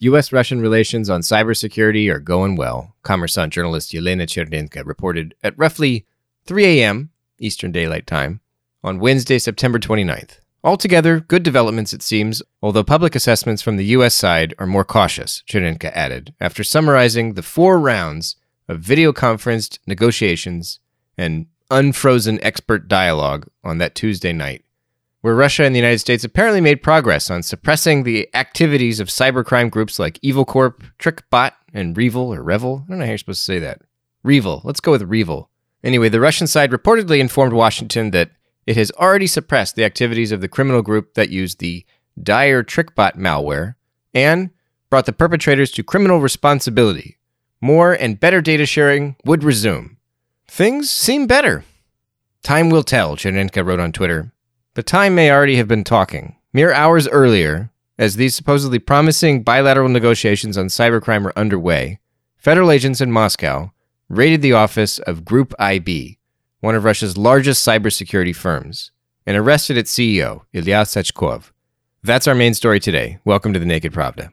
U.S. Russian relations on cybersecurity are going well, Kommersant journalist Yelena Chernenko reported at roughly 3 a.m. Eastern Daylight Time on Wednesday, September 29th. Altogether, good developments, it seems, although public assessments from the U.S. side are more cautious, Chernenko added, after summarizing the four rounds of video conferenced negotiations and unfrozen expert dialogue on that Tuesday night, where Russia and the United States apparently made progress on suppressing the activities of cybercrime groups like Evil Corp, TrickBot, and Revil or Revel. I don't know how you're supposed to say that. Revil. Let's go with Revil. Anyway, the Russian side reportedly informed Washington that it has already suppressed the activities of the criminal group that used the Dire TrickBot malware and brought the perpetrators to criminal responsibility. More and better data sharing would resume. Things seem better. Time will tell, Chernenko wrote on Twitter. The time may already have been talking. Mere hours earlier, as these supposedly promising bilateral negotiations on cybercrime were underway, federal agents in Moscow raided the office of Group IB, one of Russia's largest cybersecurity firms, and arrested its CEO, Ilya Sachkov. That's our main story today. Welcome to the Naked Pravda.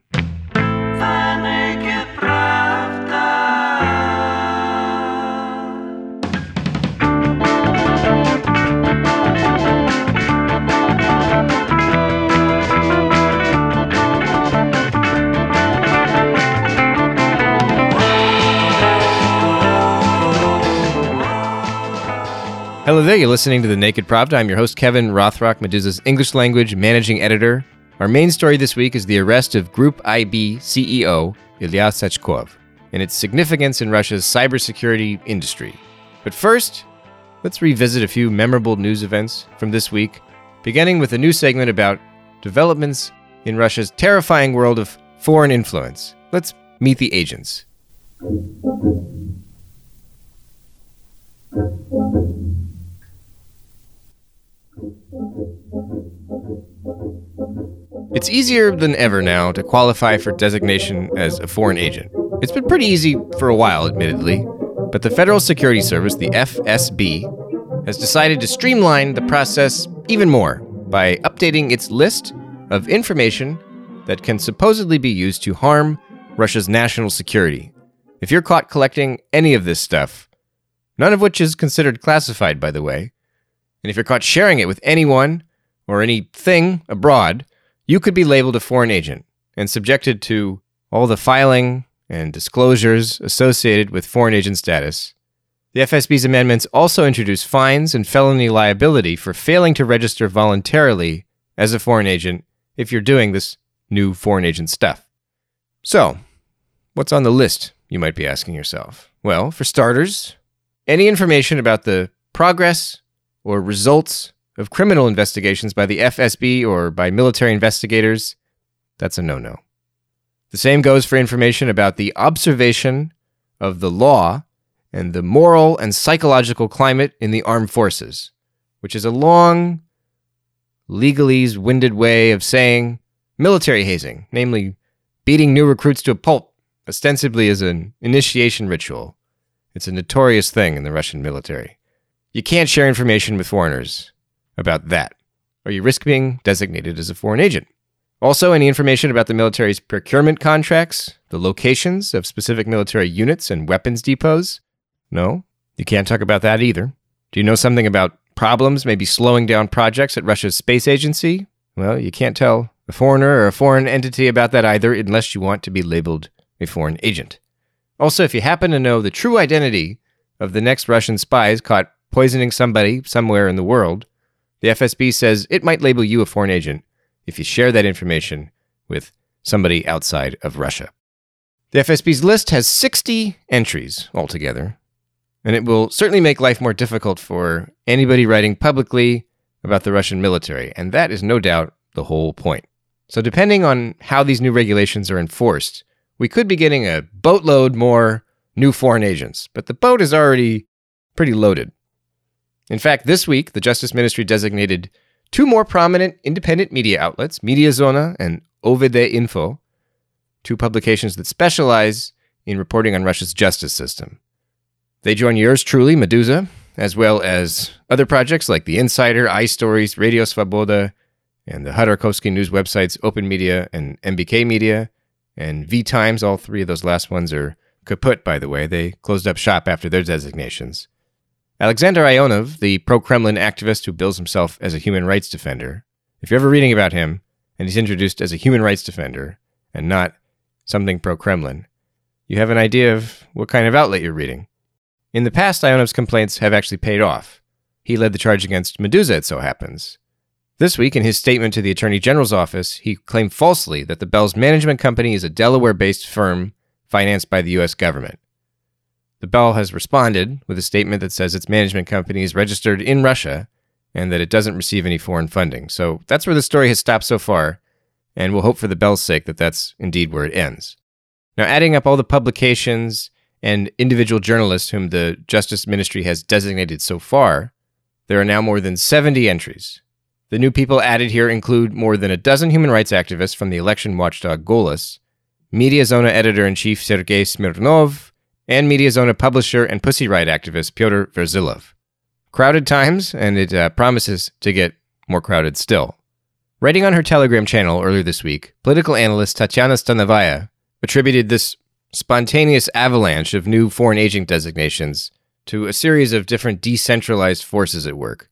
Hello there, you're listening to The Naked Pravda. I'm your host, Kevin Rothrock, Meduza's English language managing editor. Our main story this week is the arrest of Group IB CEO Ilya Sachkov and its significance in Russia's cybersecurity industry. But first, let's revisit a few memorable news events from this week, beginning with a new segment about developments in Russia's terrifying world of foreign influence. Let's meet the agents. It's easier than ever now to qualify for designation as a foreign agent. It's been pretty easy for a while, admittedly, but the Federal Security Service, the FSB, has decided to streamline the process even more by updating its list of information that can supposedly be used to harm Russia's national security. If you're caught collecting any of this stuff, none of which is considered classified, by the way, and if you're caught sharing it with anyone or anything abroad, you could be labeled a foreign agent and subjected to all the filing and disclosures associated with foreign agent status. The FSB's amendments also introduce fines and felony liability for failing to register voluntarily as a foreign agent if you're doing this new foreign agent stuff. So, what's on the list, you might be asking yourself? Well, for starters, any information about the progress or results of criminal investigations by the FSB or by military investigators, that's a no no. The same goes for information about the observation of the law and the moral and psychological climate in the armed forces, which is a long, legalese winded way of saying military hazing, namely beating new recruits to a pulp, ostensibly as an initiation ritual. It's a notorious thing in the Russian military. You can't share information with foreigners about that, or you risk being designated as a foreign agent. Also, any information about the military's procurement contracts, the locations of specific military units and weapons depots? No, you can't talk about that either. Do you know something about problems maybe slowing down projects at Russia's space agency? Well, you can't tell a foreigner or a foreign entity about that either unless you want to be labeled a foreign agent. Also, if you happen to know the true identity of the next Russian spies caught poisoning somebody somewhere in the world, the FSB says it might label you a foreign agent if you share that information with somebody outside of Russia. The FSB's list has 60 entries altogether, and it will certainly make life more difficult for anybody writing publicly about the Russian military, and that is no doubt the whole point. So, depending on how these new regulations are enforced, we could be getting a boatload more new foreign agents, but the boat is already pretty loaded. In fact, this week, the Justice Ministry designated two more prominent independent media outlets, Mediazona and OVD Info, two publications that specialize in reporting on Russia's justice system. They join yours truly, Meduza, as well as other projects like The Insider, iStories, Radio Svoboda, and the Khodorkovsky news websites Open Media and MBK Media, and V Times. All three of those last ones are kaput, by the way. They closed up shop after their designations. Alexander Ionov, the pro Kremlin activist who bills himself as a human rights defender, if you're ever reading about him and he's introduced as a human rights defender and not something pro Kremlin, you have an idea of what kind of outlet you're reading. In the past, Ionov's complaints have actually paid off. He led the charge against Meduza, it so happens. This week, in his statement to the Attorney General's office, he claimed falsely that the Bell's management company is a Delaware based firm financed by the U.S. government. The Bell has responded with a statement that says its management company is registered in Russia and that it doesn't receive any foreign funding. So that's where the story has stopped so far, and we'll hope for the Bell's sake that that's indeed where it ends. Now, adding up all the publications and individual journalists whom the Justice Ministry has designated so far, there are now more than 70 entries. The new people added here include more than a dozen human rights activists from the election watchdog Golos, Mediazona editor in chief Sergei Smirnov, and Mediazona publisher and Pussy Riot activist Pyotr Verzilov. Crowded times, and it uh, promises to get more crowded still. Writing on her Telegram channel earlier this week, political analyst Tatiana Stanovaya attributed this spontaneous avalanche of new foreign agent designations to a series of different decentralized forces at work.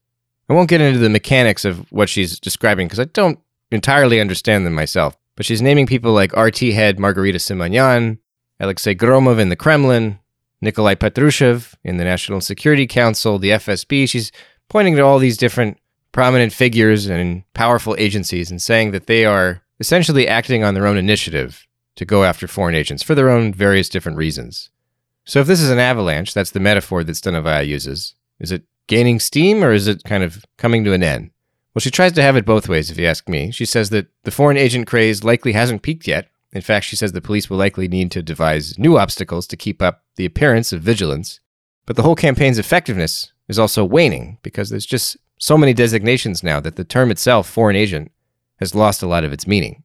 I won't get into the mechanics of what she's describing because I don't entirely understand them myself, but she's naming people like RT head Margarita Simonyan, Alexei Gromov in the Kremlin, Nikolai Patrushev in the National Security Council, the FSB. She's pointing to all these different prominent figures and powerful agencies and saying that they are essentially acting on their own initiative to go after foreign agents for their own various different reasons. So if this is an avalanche, that's the metaphor that Stanovaya uses. Is it gaining steam or is it kind of coming to an end? Well, she tries to have it both ways, if you ask me. She says that the foreign agent craze likely hasn't peaked yet. In fact, she says the police will likely need to devise new obstacles to keep up the appearance of vigilance. But the whole campaign's effectiveness is also waning because there's just so many designations now that the term itself, foreign agent, has lost a lot of its meaning.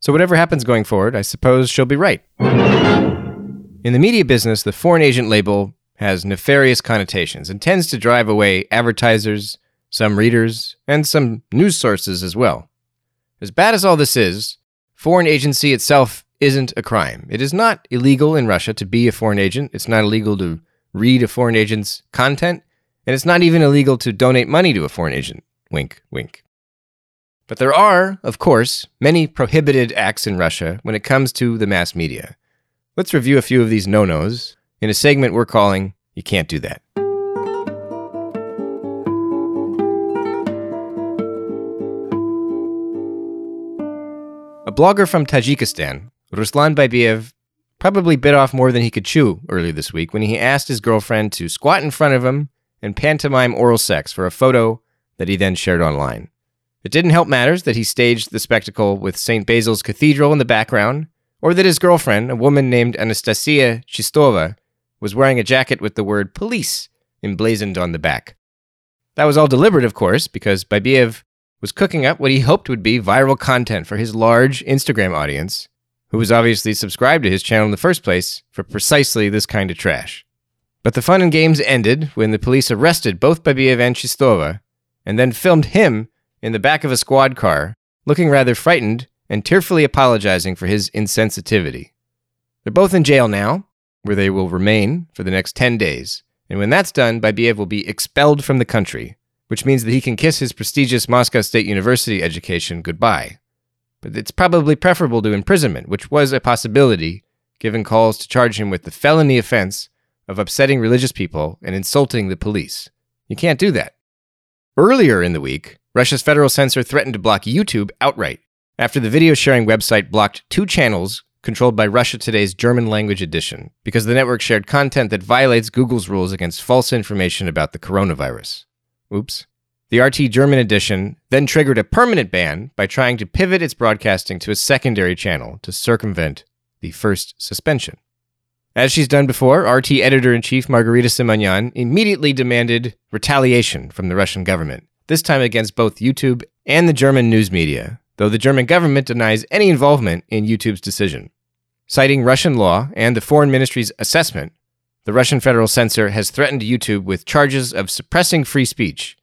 So, whatever happens going forward, I suppose she'll be right. In the media business, the foreign agent label has nefarious connotations and tends to drive away advertisers, some readers, and some news sources as well. As bad as all this is, foreign agency itself isn't a crime. It is not illegal in Russia to be a foreign agent. It's not illegal to read a foreign agent's content, and it's not even illegal to donate money to a foreign agent. Wink, wink. But there are, of course, many prohibited acts in Russia when it comes to the mass media. Let's review a few of these no nos in a segment we're calling You Can't Do That. Blogger from Tajikistan, Ruslan Baybiev, probably bit off more than he could chew earlier this week when he asked his girlfriend to squat in front of him and pantomime oral sex for a photo that he then shared online. It didn't help matters that he staged the spectacle with St. Basil's Cathedral in the background, or that his girlfriend, a woman named Anastasia Chistova, was wearing a jacket with the word police emblazoned on the back. That was all deliberate, of course, because Baybiev was cooking up what he hoped would be viral content for his large Instagram audience, who was obviously subscribed to his channel in the first place for precisely this kind of trash. But the fun and games ended when the police arrested both Baybiev and Chistova and then filmed him in the back of a squad car, looking rather frightened and tearfully apologizing for his insensitivity. They're both in jail now, where they will remain for the next 10 days. And when that's done, Baybiev will be expelled from the country, which means that he can kiss his prestigious Moscow State University education goodbye. But it's probably preferable to imprisonment, which was a possibility given calls to charge him with the felony offense of upsetting religious people and insulting the police. You can't do that. Earlier in the week, Russia's federal censor threatened to block YouTube outright after the video sharing website blocked two channels controlled by Russia Today's German language edition because the network shared content that violates Google's rules against false information about the coronavirus. Oops. The RT German edition then triggered a permanent ban by trying to pivot its broadcasting to a secondary channel to circumvent the first suspension. As she's done before, RT editor in chief Margarita Simonyan immediately demanded retaliation from the Russian government, this time against both YouTube and the German news media, though the German government denies any involvement in YouTube's decision. Citing Russian law and the Foreign Ministry's assessment, the Russian federal censor has threatened YouTube with charges of suppressing free speech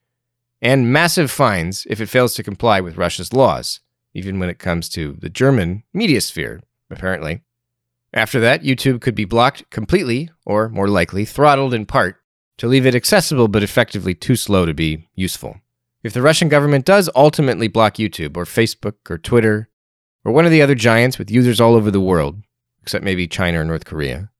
and massive fines if it fails to comply with Russia's laws, even when it comes to the German media sphere, apparently. After that, YouTube could be blocked completely, or more likely, throttled in part, to leave it accessible but effectively too slow to be useful. If the Russian government does ultimately block YouTube, or Facebook, or Twitter, or one of the other giants with users all over the world, except maybe China or North Korea,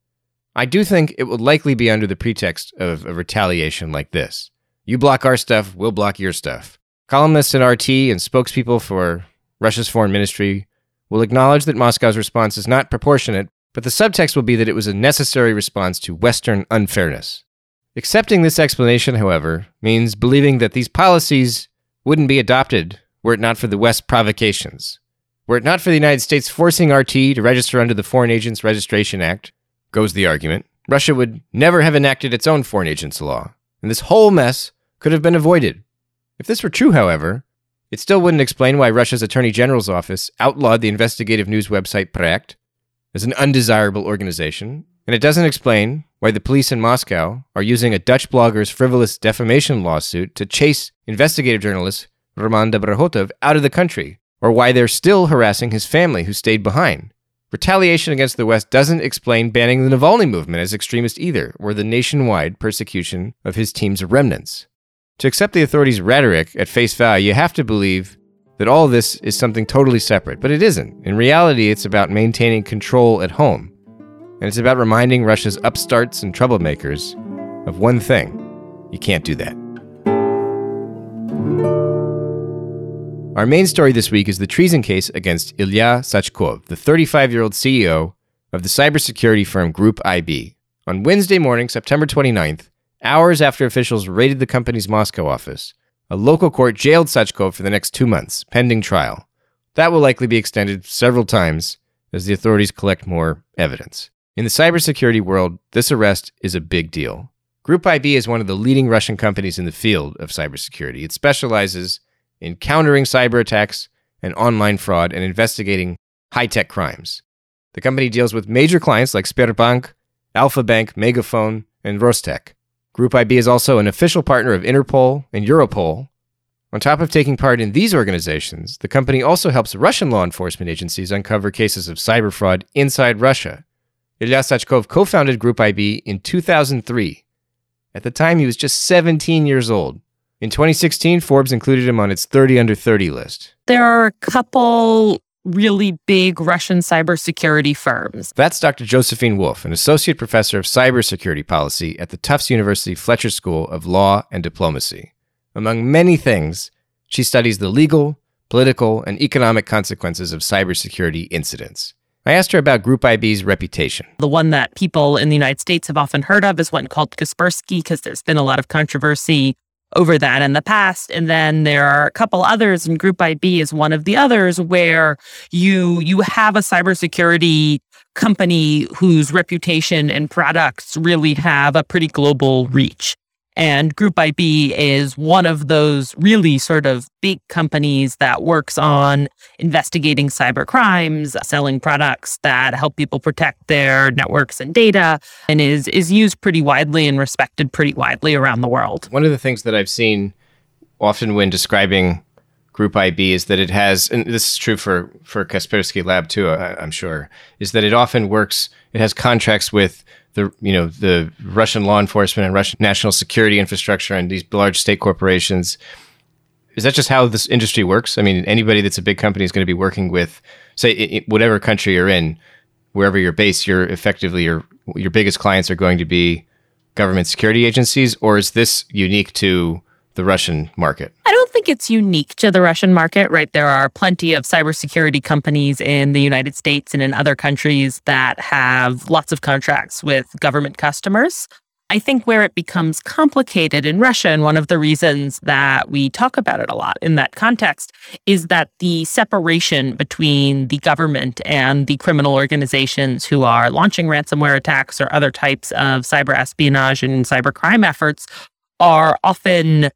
I do think it will likely be under the pretext of a retaliation like this. You block our stuff, we'll block your stuff. Columnists at RT and spokespeople for Russia's foreign ministry will acknowledge that Moscow's response is not proportionate, but the subtext will be that it was a necessary response to Western unfairness. Accepting this explanation, however, means believing that these policies wouldn't be adopted were it not for the West's provocations. Were it not for the United States forcing RT to register under the Foreign Agents Registration Act, goes the argument, Russia would never have enacted its own foreign agents law, and this whole mess could have been avoided. If this were true, however, it still wouldn't explain why Russia's Attorney General's office outlawed the investigative news website Projekt as an undesirable organization, and it doesn't explain why the police in Moscow are using a Dutch blogger's frivolous defamation lawsuit to chase investigative journalist Roman Dobrokhotov out of the country, or why they're still harassing his family who stayed behind. Retaliation against the West doesn't explain banning the Navalny movement as extremist either, or the nationwide persecution of his team's remnants. To accept the authorities' rhetoric at face value, you have to believe that all this is something totally separate, but it isn't. In reality, it's about maintaining control at home. And it's about reminding Russia's upstarts and troublemakers of one thing you can't do that. Our main story this week is the treason case against Ilya Sachkov, the 35 year old CEO of the cybersecurity firm Group IB. On Wednesday morning, September 29th, hours after officials raided the company's Moscow office, a local court jailed Sachkov for the next two months, pending trial. That will likely be extended several times as the authorities collect more evidence. In the cybersecurity world, this arrest is a big deal. Group IB is one of the leading Russian companies in the field of cybersecurity. It specializes in countering cyber attacks and online fraud and investigating high tech crimes. The company deals with major clients like Sberbank, Alfa Bank, MegaFon, and Rostec. Group IB is also an official partner of Interpol and Europol. On top of taking part in these organizations, the company also helps Russian law enforcement agencies uncover cases of cyber fraud inside Russia. Ilya Sachkov co founded Group IB in 2003. At the time, he was just 17 years old. In 2016, Forbes included him on its 30 under 30 list. There are a couple really big Russian cybersecurity firms. That's Dr. Josephine Wolff, an associate professor of cybersecurity policy at the Tufts University Fletcher School of Law and Diplomacy. Among many things, she studies the legal, political, and economic consequences of cybersecurity incidents. I asked her about Group IB's reputation. The one that people in the United States have often heard of is one called Kaspersky, because there's been a lot of controversy over that in the past. And then there are a couple others, and Group IB is one of the others where you you have a cybersecurity company whose reputation and products really have a pretty global reach. And Group IB is one of those really sort of big companies that works on investigating cyber crimes, selling products that help people protect their networks and data, and is is used pretty widely and respected pretty widely around the world. One of the things that I've seen often when describing Group IB is that it has, and this is true for for Kaspersky Lab too, I, I'm sure, is that it often works. It has contracts with the you know the Russian law enforcement and Russian national security infrastructure and these large state corporations. Is that just how this industry works? I mean, anybody that's a big company is going to be working with, say, in whatever country you're in, wherever you're based, you're effectively your your biggest clients are going to be government security agencies, or is this unique to the Russian market? I don't think it's unique to the Russian market, right? There are plenty of cybersecurity companies in the United States and in other countries that have lots of contracts with government customers. I think where it becomes complicated in Russia, and one of the reasons that we talk about it a lot in that context, is that the separation between the government and the criminal organizations who are launching ransomware attacks or other types of cyber espionage and cyber crime efforts are often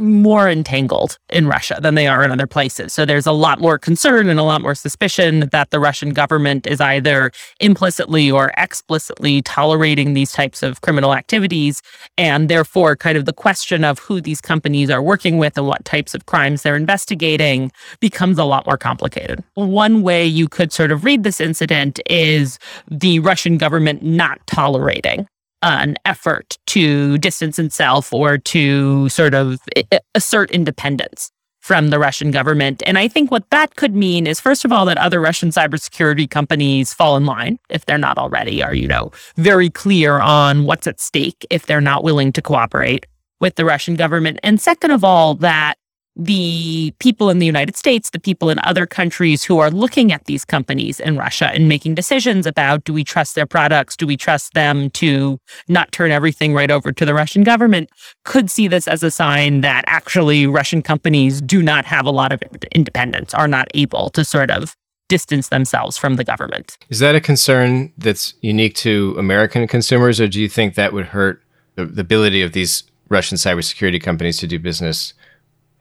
more entangled in Russia than they are in other places. So there's a lot more concern and a lot more suspicion that the Russian government is either implicitly or explicitly tolerating these types of criminal activities. And therefore, kind of the question of who these companies are working with and what types of crimes they're investigating becomes a lot more complicated. One way you could sort of read this incident is the Russian government not tolerating an effort to distance itself or to sort of eh, eh, assert independence from the Russian government. And I think what that could mean is, first of all, that other Russian cybersecurity companies fall in line if they're not already, are, you know, very clear on what's at stake if they're not willing to cooperate with the Russian government. And second of all, that the people in the United States, the people in other countries who are looking at these companies in Russia and making decisions about do we trust their products? Do we trust them to not turn everything right over to the Russian government? Could see this as a sign that actually Russian companies do not have a lot of independence, are not able to sort of distance themselves from the government. Is that a concern that's unique to American consumers, or do you think that would hurt the, ability of these Russian cybersecurity companies to do business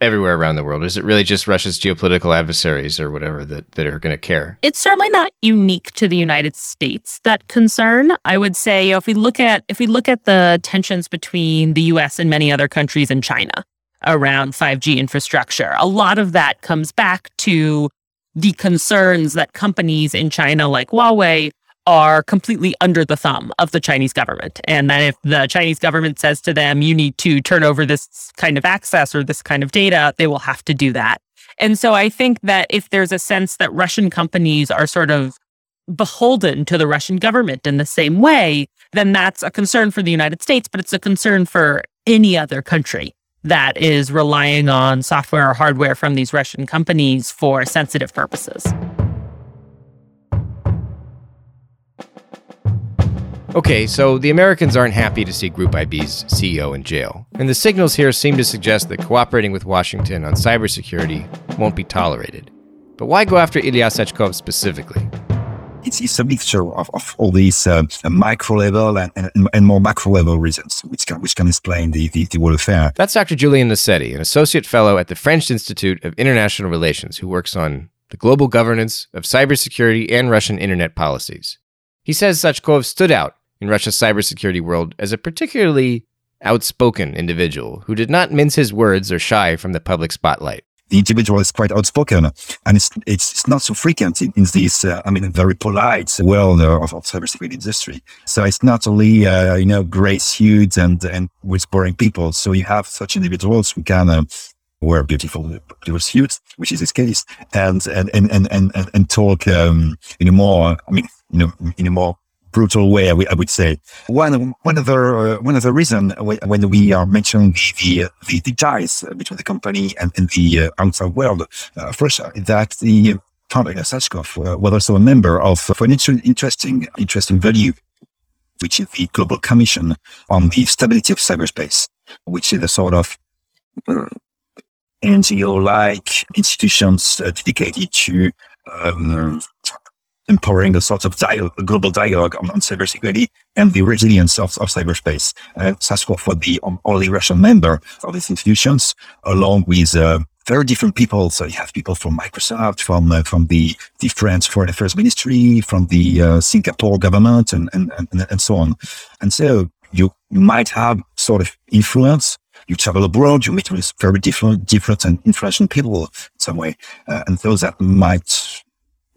everywhere around the world? Is it really just Russia's geopolitical adversaries or whatever that, that are going to care? It's certainly not unique to the United States that concern. I would say you know, if we look at if we look at the tensions between the US and many other countries and China around 5G infrastructure, a lot of that comes back to the concerns that companies in China like Huawei are completely under the thumb of the Chinese government. And that if the Chinese government says to them, you need to turn over this kind of access or this kind of data, they will have to do that. And so I think that if there's a sense that Russian companies are sort of beholden to the Russian government in the same way, then that's a concern for the United States, but it's a concern for any other country that is relying on software or hardware from these Russian companies for sensitive purposes. Okay, so the Americans aren't happy to see Group IB's CEO in jail, and the signals here seem to suggest that cooperating with Washington on cybersecurity won't be tolerated. But why go after Ilya Sachkov specifically? It's, it's a mixture of, of all these uh, micro level and, and, and, more macro level reasons, which can, which can explain the, the, the whole affair. That's Dr. Julien Nocetti, an associate fellow at the French Institute of International Relations, who works on the global governance of cybersecurity and Russian internet policies. He says Sachkov stood out in Russia's cybersecurity world as a particularly outspoken individual who did not mince his words or shy from the public spotlight. The individual is quite outspoken, and it's it's not so frequent in, in this, uh, I mean, very polite world of, of cybersecurity industry. So it's not only uh, you know gray suits and and with boring people. So you have such individuals who can uh, wear beautiful beautiful suits, which is his case, and and and and and, and talk um, in a more, I mean, you know, in a more brutal way, I, would say. One one of the uh, one of the reason when we are mentioning the the, the ties between the company and, and the uh, outside world uh, of Russia that the founder Sachkov uh, was also a member of for an interesting interesting value, which is the Global Commission on the Stability of Cyberspace, which is a sort of uh, NGO-like institutions uh, dedicated to um, empowering a sort of dialogue, global dialogue on, on, cybersecurity and the resilience of, of cyberspace. Uh, Sachkov was the um, only Russian member of these institutions, along with uh, very different people. So you have people from Microsoft, from uh, from the, the French Foreign Affairs Ministry, from the uh, Singapore government, and, and, and, and so on. And so you might have sort of influence you travel abroad, you meet with very different, different and influential people in some way. Uh, and those that might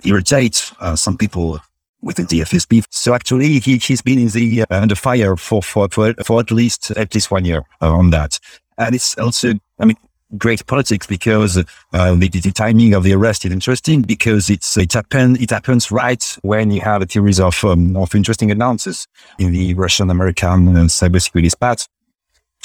irritate uh, some people within the FSB. So actually, he, he's been in the uh, under fire for, for, for, for at least at least one year uh, on that. And it's also, I mean, great politics because uh, the, the, timing of the arrest is interesting because it's it happen it happens right when you have a series of um, of interesting announcements in the Russian American uh, cybersecurity spat.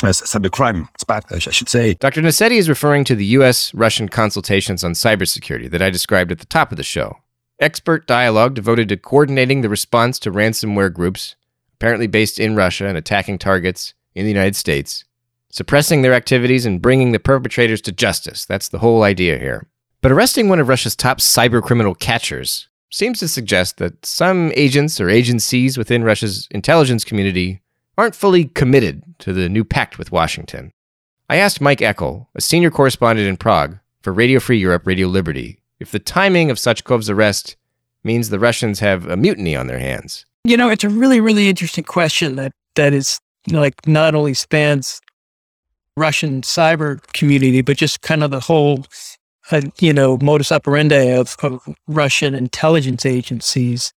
Uh, cybercrime spat, I should say. Dr. Nocetti is referring to the U.S. Russian consultations on cybersecurity that I described at the top of the show expert dialogue devoted to coordinating the response to ransomware groups, apparently based in Russia and attacking targets in the United States, suppressing their activities and bringing the perpetrators to justice. That's the whole idea here. But arresting one of Russia's top cybercriminal catchers seems to suggest that some agents or agencies within Russia's intelligence community aren't fully committed to the new pact with Washington. I asked Mike Eckel, a senior correspondent in Prague for Radio Free Europe, Radio Liberty, if the timing of Sachkov's arrest means the Russians have a mutiny on their hands. You know, it's a really, really interesting question that that is you know, like not only spans Russian cyber community, but just kind of the whole, uh, you know, modus operandi of, of Russian intelligence agencies,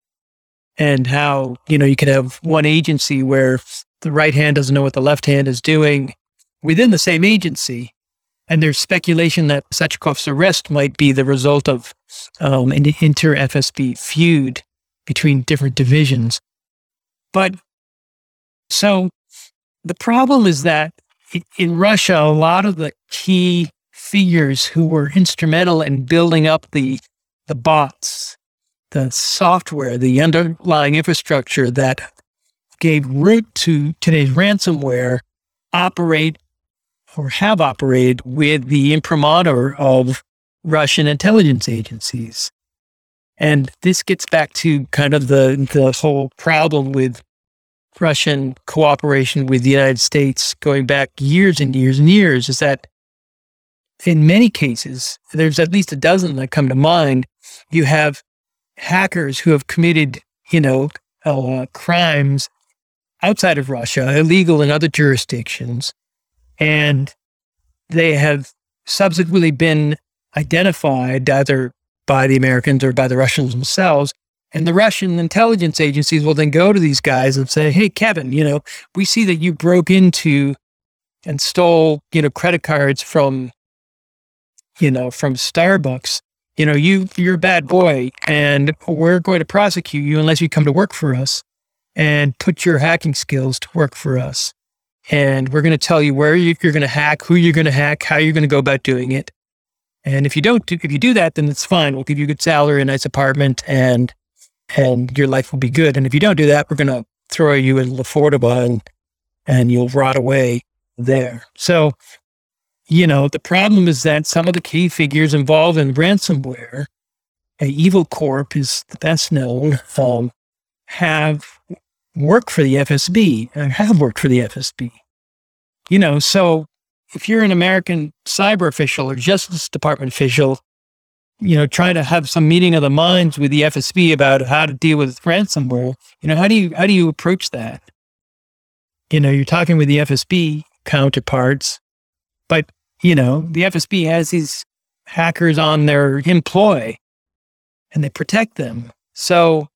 and how you know you can have one agency where the right hand doesn't know what the left hand is doing within the same agency, and there's speculation that Sachkov's arrest might be the result of um, an inter FSB feud between different divisions. But so the problem is that in Russia, a lot of the key figures who were instrumental in building up the the bots, the software, the underlying infrastructure that gave root to today's ransomware operate or have operated with the imprimatur of Russian intelligence agencies. And this gets back to kind of the, the whole problem with Russian cooperation with the United States going back years and years and years is that in many cases, there's at least a dozen that come to mind, you have hackers who have committed, you know, uh, crimes outside of Russia, illegal in other jurisdictions, and they have subsequently been identified either by the Americans or by the Russians themselves. And the Russian intelligence agencies will then go to these guys and say, Hey, Kevin, you know, we see that you broke into and stole, you know, credit cards from, you know, from Starbucks. You know, you, you're a bad boy and we're going to prosecute you unless you come to work for us and put your hacking skills to work for us and we're going to tell you where you, are going to hack, who you're going to hack, how you're going to go about doing it. And if you don't, do, if you do that, then it's fine. We'll give you a good salary, a nice apartment, and and your life will be good. And if you don't do that, we're going to throw you in Lefortovo and and you'll rot away there. So, you know, the problem is that some of the key figures involved in ransomware, a Evil Corp is the best known, um, have work for the FSB, I have worked for the FSB. You know, so if you're an American cyber official or Justice Department official, you know, trying to have some meeting of the minds with the FSB about how to deal with ransomware, you know, how do you how do you approach that? You know, you're talking with the FSB counterparts, but you know, the FSB has these hackers on their employ and they protect them. So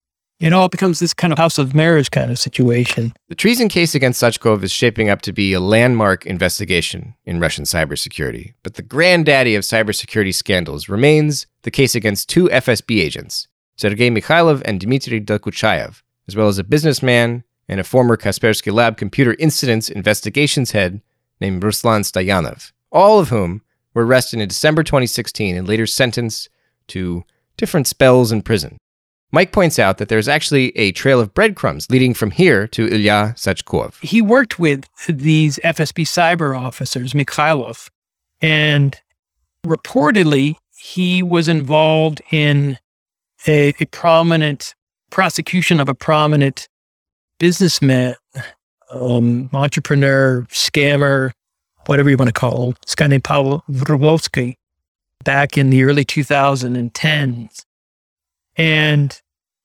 you all becomes this kind of house of mirrors kind of situation. The treason case against Sachkov is shaping up to be a landmark investigation in Russian cybersecurity. But the granddaddy of cybersecurity scandals remains the case against two FSB agents, Sergei Mikhailov and Dmitry Dokuchayev, as well as a businessman and a former Kaspersky Lab computer incidents investigations head named Ruslan Stoyanov, all of whom were arrested in December 2016 and later sentenced to different spells in prison. Mike points out that there's actually a trail of breadcrumbs leading from here to Ilya Sachkov. He worked with these FSB cyber officers, Mikhailov, and reportedly he was involved in a, a prominent prosecution of a prominent businessman, um, entrepreneur, scammer, whatever you want to call him. This guy named Pavel Vrublevsky back in the early 2010s. And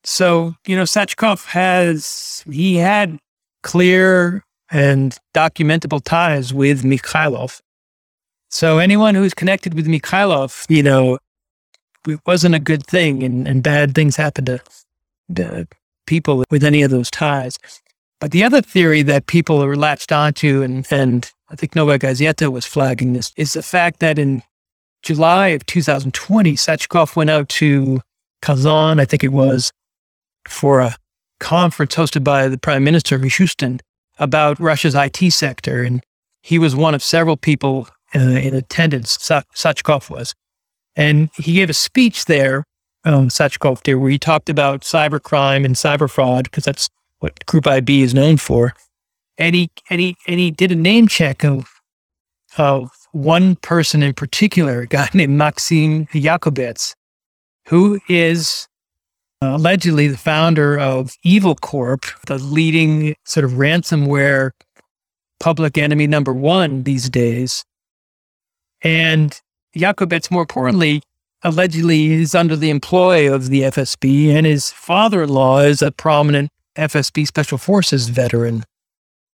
so, you know, Sachkov has, he had clear and documentable ties with Mikhailov. So anyone who's connected with Mikhailov, you know, it wasn't a good thing and, and bad things happened to, to people with any of those ties. But the other theory that people are latched onto, and, and I think Novaya Gazeta was flagging this, is the fact that in July of 2020, Sachkov went out to Kazan, I think it was, for a conference hosted by the Prime Minister Mishustin about Russia's IT sector. And he was one of several people uh, in attendance, Sachkov was. And he gave a speech there, um, Sachkov did, where he talked about cybercrime and cyber fraud, because that's what Group IB is known for. And he, and he, and he did a name check of, of one person in particular, a guy named Maxim Yakubets, who is Uh, allegedly the founder of Evil Corp, the leading sort of ransomware public enemy number one these days. And Yakubets, more importantly, allegedly is under the employ of the FSB, and his father in law is a prominent FSB Special Forces veteran.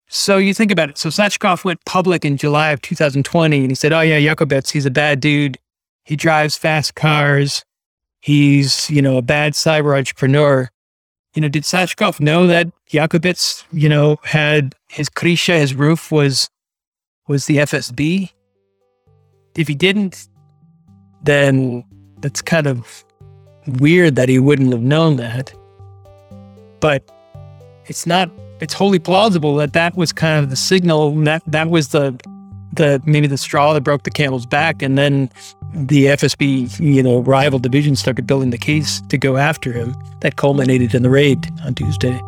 So you think about it. So Sachkov went public in July of 2020, and he said, Oh, yeah, Yakubets, he's a bad dude. He drives fast cars. He's, you know, a bad cyber entrepreneur. You know, did Sachkov know that Yakubets, you know, had his krisha, his roof was was the FSB? If he didn't, then that's kind of weird that he wouldn't have known that. But it's not it's wholly plausible that that was kind of the signal that that was the the maybe the straw that broke the camel's back and then the FSB, you know, rival division started building the case to go after him that culminated in the raid on Tuesday.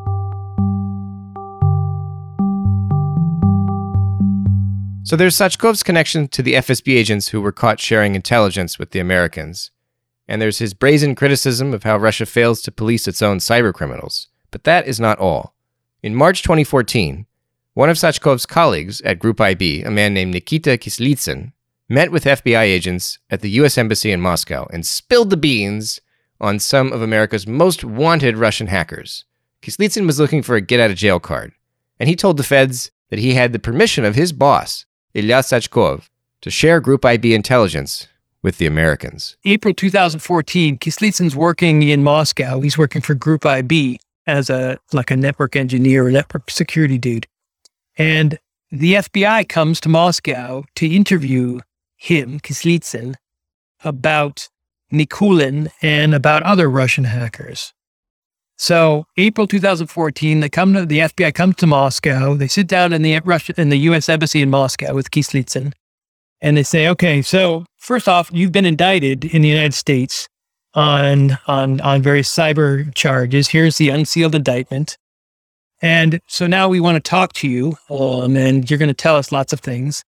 So there's Sachkov's connection to the FSB agents who were caught sharing intelligence with the Americans. And there's his brazen criticism of how Russia fails to police its own cyber criminals. But that is not all. In March 2014, one of Sachkov's colleagues at Group IB, a man named Nikita Kislitsyn, met with FBI agents at the US Embassy in Moscow and spilled the beans on some of America's most wanted Russian hackers. Kislitsyn was looking for a get out of jail card, and he told the feds that he had the permission of his boss, Ilya Sachkov, to share Group IB intelligence with the Americans. April 2014, Kislitsyn's working in Moscow. He's working for Group IB as a like a network engineer or network security dude. And the FBI comes to Moscow to interview him, Kislitsyn, about Nikulin and about other Russian hackers. So April 2014, they come to the FBI comes to Moscow. They sit down in the Russia in the U.S. embassy in Moscow with Kislitsyn, and they say, "Okay, so first off, you've been indicted in the United States on on on various cyber charges. Here's the unsealed indictment, and so now we want to talk to you, um, and you're going to tell us lots of things."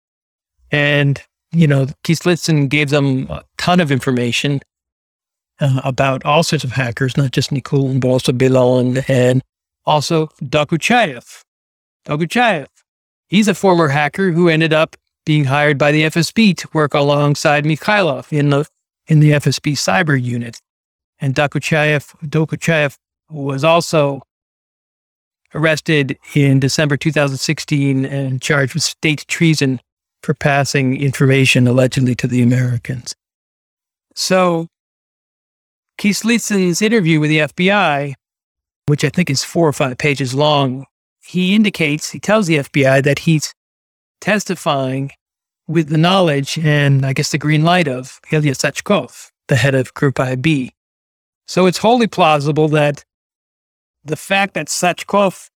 And you know, Kislitsyn gave them a ton of information uh, about all sorts of hackers, not just Nikulin, but also Belan and also Dokuchayev. Dokuchayev. He's a former hacker who ended up being hired by the FSB to work alongside Mikhailov in the in the FSB cyber unit. And Dokuchayev, Dokuchayev was also arrested in December 2016 and charged with state treason for passing information allegedly to the Americans. So Keith Kislitsyn's interview with the FBI, which I think is four or five pages long, he indicates, he tells the FBI that he's testifying with the knowledge and I guess the green light of Ilya Sachkov, the head of Group IB. So it's wholly plausible that the fact that Sachkov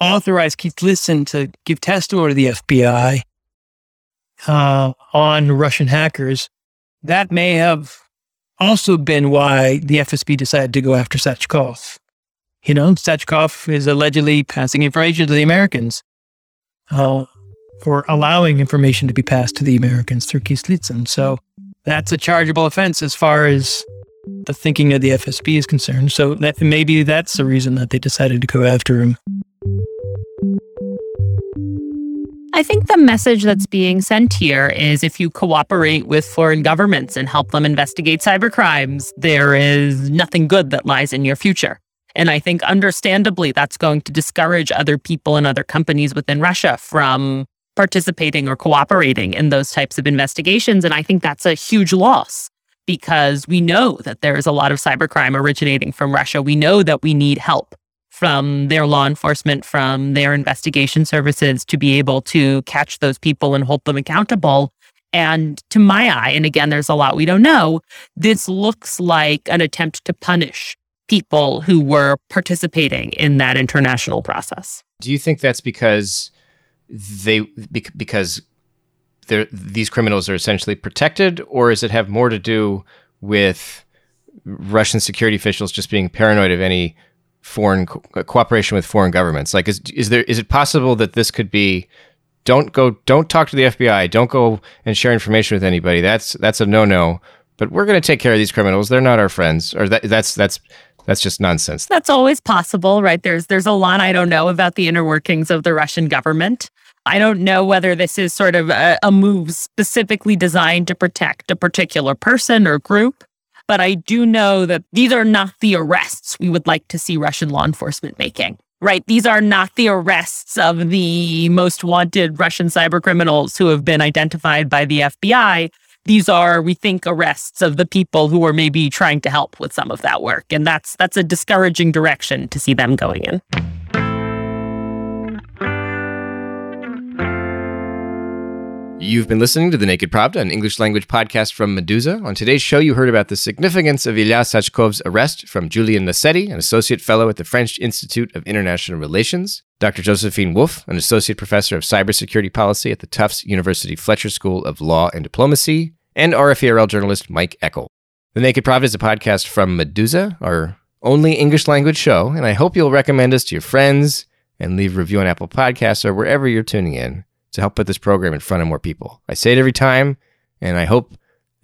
authorized Keith Kislitsyn to give testimony to the FBI uh, on Russian hackers, that may have also been why the FSB decided to go after Sachkov. You know, Sachkov is allegedly passing information to the Americans, uh, allowing information to be passed to the Americans through Kislitsyn. So that's a chargeable offense as far as the thinking of the FSB is concerned. So that maybe that's the reason that they decided to go after him. I think the message that's being sent here is if you cooperate with foreign governments and help them investigate cyber crimes, there is nothing good that lies in your future. And I think understandably, that's going to discourage other people and other companies within Russia from participating or cooperating in those types of investigations. And I think that's a huge loss because we know that there is a lot of cybercrime originating from Russia. We know that we need help from their law enforcement, from their investigation services to be able to catch those people and hold them accountable. And to my eye, and again, there's a lot we don't know, this looks like an attempt to punish people who were participating in that international process. Do you think that's because they because these criminals are essentially protected, or does it have more to do with Russian security officials just being paranoid of any foreign co- uh, cooperation with foreign governments? Like, is is there is it possible that this could be? Don't go. Don't talk to the FBI. Don't go and share information with anybody. That's that's a no no. But we're going to take care of these criminals. They're not our friends. Or that that's that's that's just nonsense. That's always possible, right? There's there's a lot I don't know about the inner workings of the Russian government. I don't know whether this is sort of a, a move specifically designed to protect a particular person or group, but I do know that these are not the arrests we would like to see Russian law enforcement making. Right. These are not the arrests of the most wanted Russian cyber criminals who have been identified by the FBI. These are, we think, arrests of the people who are maybe trying to help with some of that work. And that's that's a discouraging direction to see them going in. You've been listening to the Naked Pravda, an English language podcast from Meduza. On today's show, you heard about the significance of Ilya Sachkov's arrest from Julien Nocetti, an associate fellow at the French Institute of International Relations, Dr. Josephine Wolff, an associate professor of cybersecurity policy at the Tufts University Fletcher School of Law and Diplomacy, and RFE/RL journalist Mike Eckel. The Naked Pravda is a podcast from Meduza, our only English language show, and I hope you'll recommend us to your friends and leave a review on Apple Podcasts or wherever you're tuning in to help put this program in front of more people. I say it every time, and I hope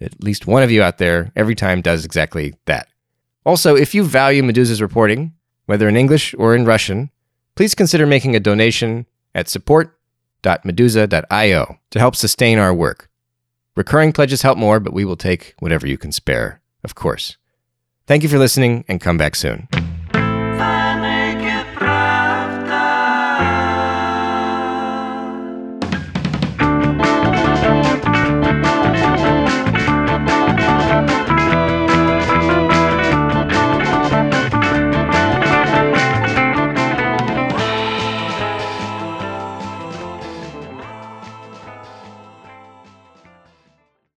at least one of you out there every time does exactly that. Also, if you value Meduza's reporting, whether in English or in Russian, please consider making a donation at support.meduza.io to help sustain our work. Recurring pledges help more, but we will take whatever you can spare, of course. Thank you for listening and come back soon.